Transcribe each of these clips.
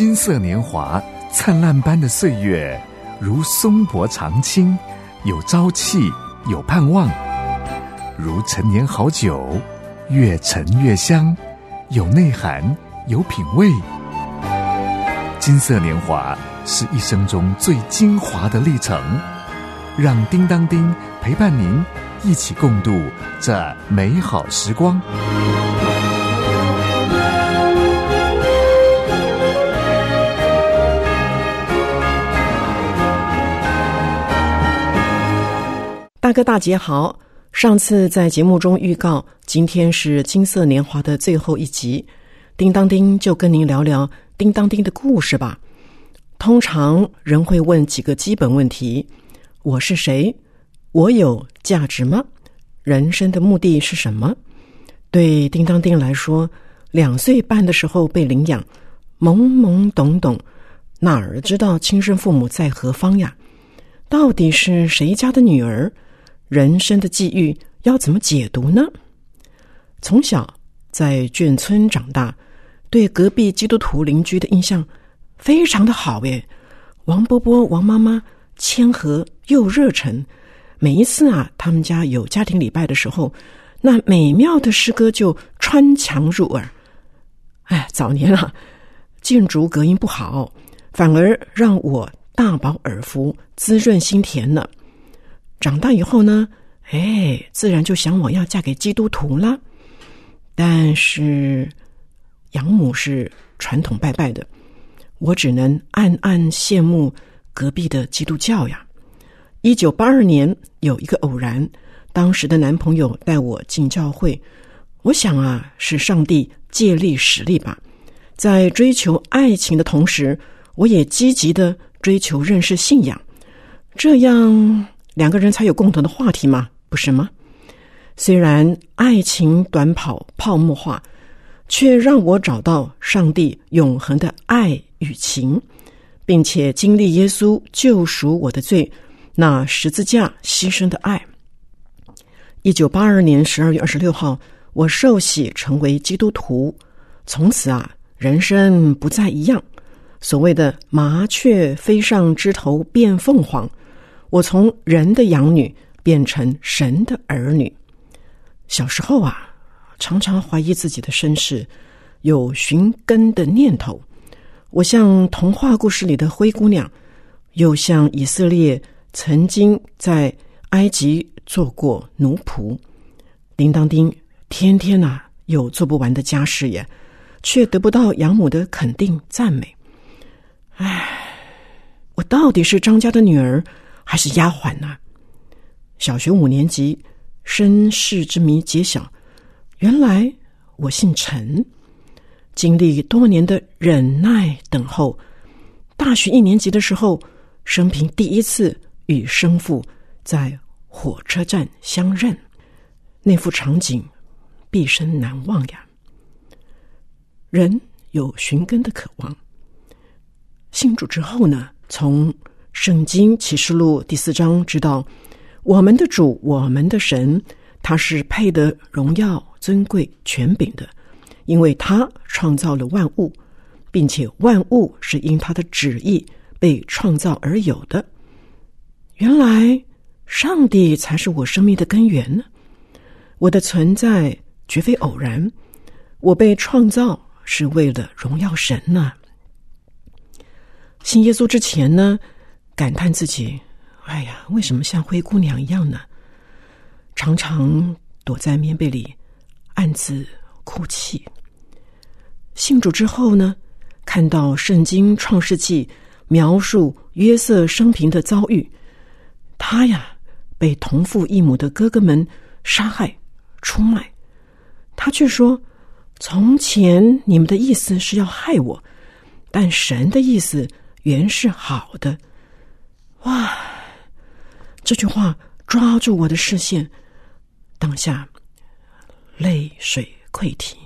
金色年华，灿烂般的岁月，如松柏长青，有朝气，有盼望；如陈年好酒，越陈越香，有内涵，有品味。金色年华是一生中最精华的历程，让叮当丁陪伴您一起共度这美好时光。大姐好，上次在节目中预告，今天是金色年华的最后一集，叮当丁就跟您聊聊叮当丁的故事吧。通常人会问几个基本问题：我是谁？我有价值吗？人生的目的是什么？对叮当丁来说，两岁半的时候被领养，懵懵懂懂，哪儿知道亲生父母在何方呀？到底是谁家的女儿？人生的际遇要怎么解读呢？从小在眷村长大，对隔壁基督徒邻居的印象非常的好诶。王伯伯、王妈妈谦和又热忱，每一次啊，他们家有家庭礼拜的时候，那美妙的诗歌就穿墙入耳。哎，早年啊，建筑隔音不好，反而让我大饱耳福，滋润心田呢。长大以后呢，哎，自然就想我要嫁给基督徒了。但是养母是传统拜拜的，我只能暗暗羡慕隔壁的基督教呀。一九八二年有一个偶然，当时的男朋友带我进教会，我想啊，是上帝借力使力吧。在追求爱情的同时，我也积极的追求认识信仰，这样。两个人才有共同的话题嘛，不是吗？虽然爱情短跑泡沫化，却让我找到上帝永恒的爱与情，并且经历耶稣救赎我的罪，那十字架牺牲的爱。一九八二年十二月二十六号，我受洗成为基督徒，从此啊，人生不再一样。所谓的麻雀飞上枝头变凤凰。我从人的养女变成神的儿女。小时候啊，常常怀疑自己的身世，有寻根的念头。我像童话故事里的灰姑娘，又像以色列曾经在埃及做过奴仆。叮当叮，天天呐有做不完的家事呀，却得不到养母的肯定赞美。唉，我到底是张家的女儿？还是丫鬟呢？小学五年级，身世之谜揭晓。原来我姓陈，经历多年的忍耐等候，大学一年级的时候，生平第一次与生父在火车站相认，那幅场景毕生难忘呀。人有寻根的渴望，信主之后呢，从。圣经启示录第四章知道，我们的主，我们的神，他是配得荣耀、尊贵、权柄的，因为他创造了万物，并且万物是因他的旨意被创造而有的。原来，上帝才是我生命的根源呢。我的存在绝非偶然，我被创造是为了荣耀神呢。信耶稣之前呢？感叹自己，哎呀，为什么像灰姑娘一样呢？常常躲在棉被里，暗自哭泣。信主之后呢，看到圣经创世纪描述约瑟生平的遭遇，他呀被同父异母的哥哥们杀害出卖，他却说：“从前你们的意思是要害我，但神的意思原是好的。”哇！这句话抓住我的视线，当下泪水溃堤，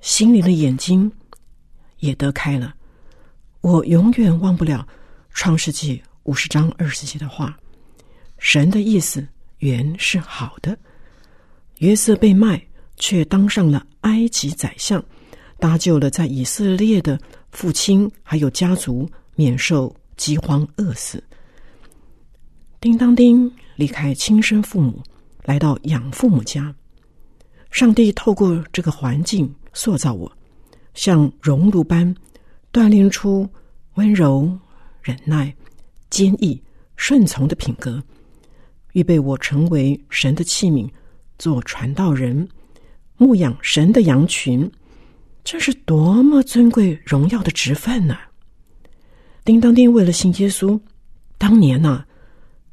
心里的眼睛也得开了。我永远忘不了创世纪五十章二十节的话：神的意思原是好的。约瑟被卖，却当上了埃及宰相，搭救了在以色列的父亲还有家族免受饥荒饿死。叮当叮离开亲生父母，来到养父母家。上帝透过这个环境塑造我，像熔炉般锻炼出温柔、忍耐、坚毅、顺从的品格，预备我成为神的器皿，做传道人，牧养神的羊群。这是多么尊贵荣耀的职分呢！叮当叮为了信耶稣，当年呢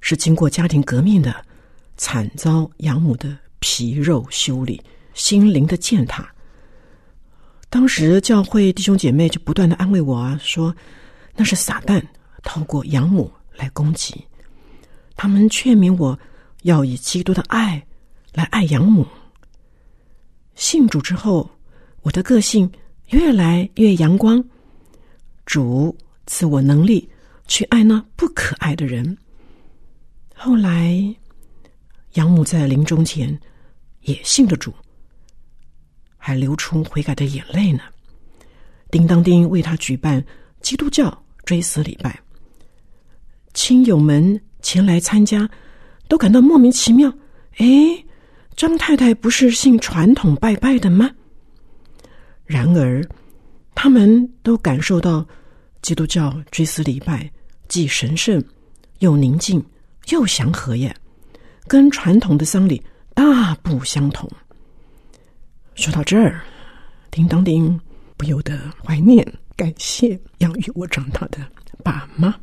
是经过家庭革命的，惨遭养母的皮肉修理，心灵的践踏。当时教会弟兄姐妹就不断的安慰我啊，说那是撒旦透过养母来攻击。他们劝勉我要以基督的爱来爱养母。信主之后。我的个性越来越阳光，主自我能力去爱那不可爱的人。后来，养母在临终前也信了主，还流出悔改的眼泪呢。叮当叮为他举办基督教追思礼拜，亲友们前来参加，都感到莫名其妙。哎，张太太不是信传统拜拜的吗？然而，他们都感受到基督教追思礼拜既神圣又宁静又祥和耶，跟传统的丧礼大不相同。说到这儿，叮当叮不由得怀念感谢养育我长大的爸妈。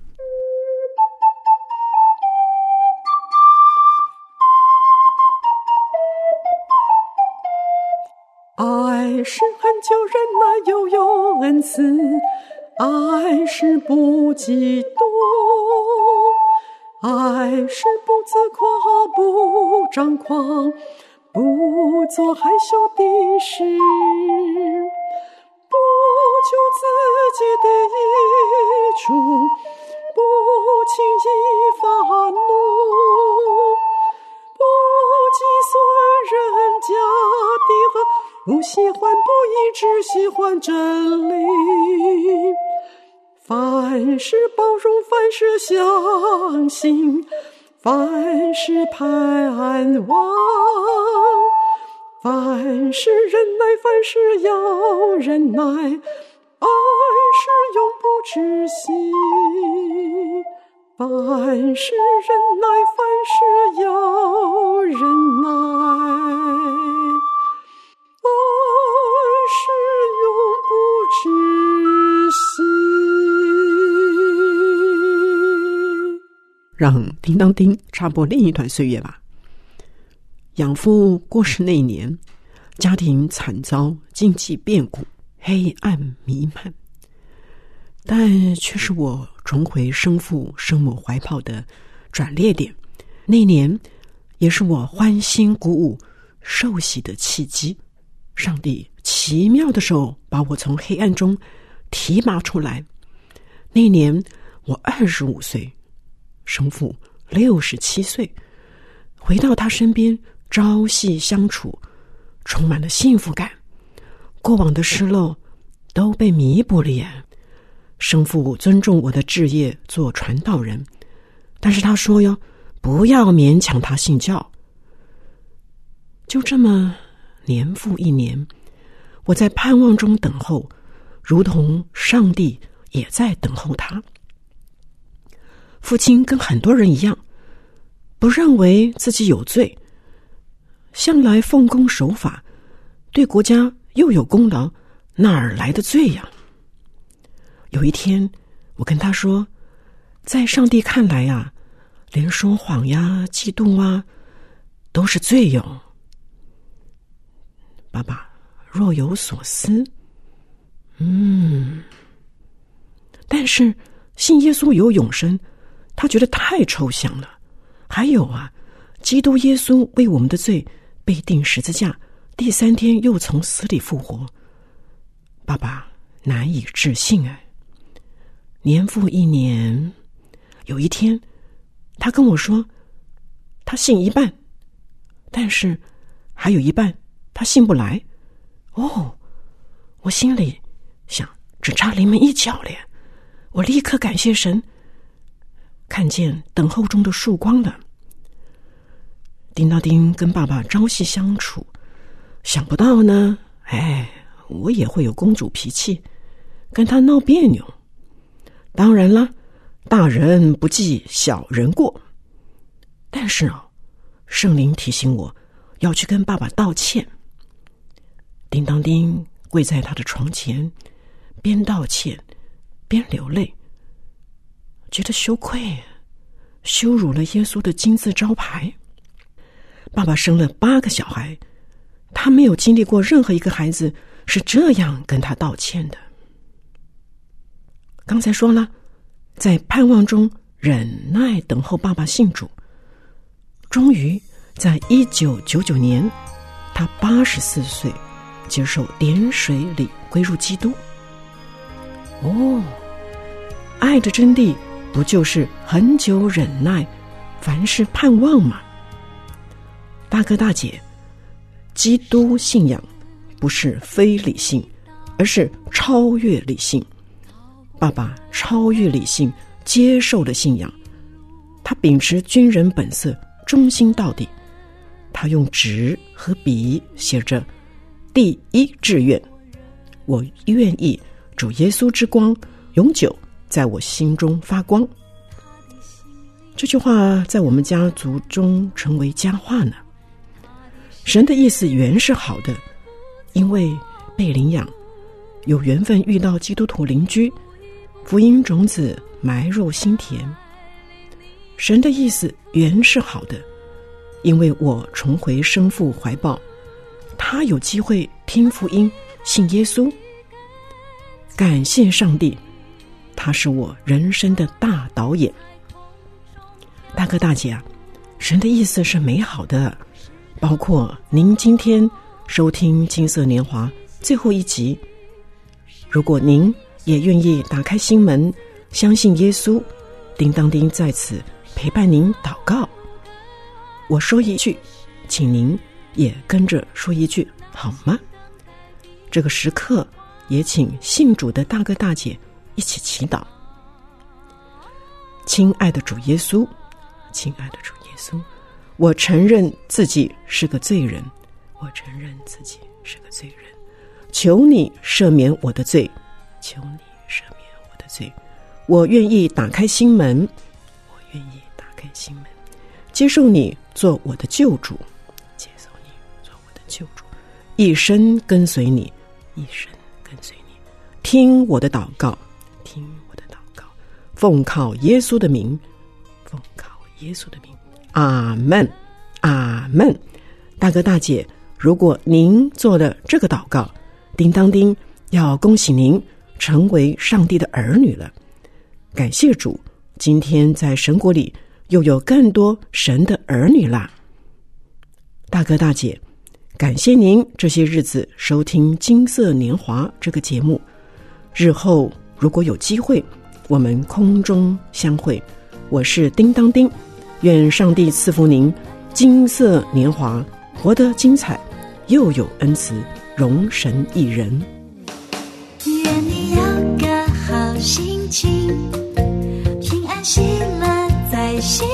爱是很久忍耐又有恩慈，爱是不嫉妒，爱是不自夸不张狂，不做害羞的事，不求自己的益处，不轻易发怒，不计算人家的恶。不喜欢不义，只喜欢真理。凡事包容，凡事相信，凡事盼望，凡事忍耐，凡事要忍耐。爱是永不止息，凡事忍耐，凡事要忍耐。爱是永不止让叮当叮插播另一段岁月吧。养父过世那年，家庭惨遭经济变故，黑暗弥漫，但却是我重回生父生母怀抱的转捩点。那年，也是我欢欣鼓舞、受喜的契机。上帝奇妙的手把我从黑暗中提拔出来。那年我二十五岁，生父六十七岁，回到他身边朝夕相处，充满了幸福感。过往的失落都被弥补了耶。生父尊重我的志业，做传道人，但是他说哟，不要勉强他信教。就这么。年复一年，我在盼望中等候，如同上帝也在等候他。父亲跟很多人一样，不认为自己有罪，向来奉公守法，对国家又有功劳，哪儿来的罪呀？有一天，我跟他说，在上帝看来呀，连说谎呀、嫉妒啊，都是罪哟。爸爸若有所思，嗯，但是信耶稣有永生，他觉得太抽象了。还有啊，基督耶稣为我们的罪被钉十字架，第三天又从死里复活，爸爸难以置信哎。年复一年，有一天，他跟我说，他信一半，但是还有一半。他信不来，哦，我心里想，只差临门一脚了。我立刻感谢神，看见等候中的曙光了。丁当丁跟爸爸朝夕相处，想不到呢，哎，我也会有公主脾气，跟他闹别扭。当然了，大人不计小人过。但是啊，圣灵提醒我要去跟爸爸道歉。叮当叮跪在他的床前，边道歉边流泪，觉得羞愧，羞辱了耶稣的金字招牌。爸爸生了八个小孩，他没有经历过任何一个孩子是这样跟他道歉的。刚才说了，在盼望中忍耐等候爸爸信主。终于，在一九九九年，他八十四岁，接受点水礼，归入基督。哦，爱的真谛不就是很久忍耐，凡事盼望吗？大哥大姐，基督信仰不是非理性，而是超越理性。爸爸超越理性，接受了信仰，他秉持军人本色。忠心到底，他用纸和笔写着“第一志愿”，我愿意主耶稣之光永久在我心中发光。这句话在我们家族中成为佳话呢。神的意思原是好的，因为被领养，有缘分遇到基督徒邻居，福音种子埋入心田。神的意思原是好的，因为我重回生父怀抱，他有机会听福音、信耶稣。感谢上帝，他是我人生的大导演。大哥大姐啊，神的意思是美好的，包括您今天收听《金色年华》最后一集。如果您也愿意打开心门，相信耶稣，叮当叮在此。陪伴您祷告，我说一句，请您也跟着说一句，好吗？这个时刻，也请信主的大哥大姐一起祈祷。亲爱的主耶稣，亲爱的主耶稣，我承认自己是个罪人，我承认自己是个罪人，求你赦免我的罪，求你赦免我的罪，我愿意打开心门，我愿意打。开心门，接受你做我的救主，接受你做我的救主，一生跟随你，一生跟随你，听我的祷告，听我的祷告，奉靠耶稣的名，奉靠耶稣的名，阿门，阿门。大哥大姐，如果您做了这个祷告，叮当叮，要恭喜您成为上帝的儿女了。感谢主，今天在神国里。又有更多神的儿女啦，大哥大姐，感谢您这些日子收听《金色年华》这个节目。日后如果有机会，我们空中相会。我是叮当叮，愿上帝赐福您，金色年华活得精彩，又有恩慈，容神一人。愿你有个好心情，平安喜乐在。心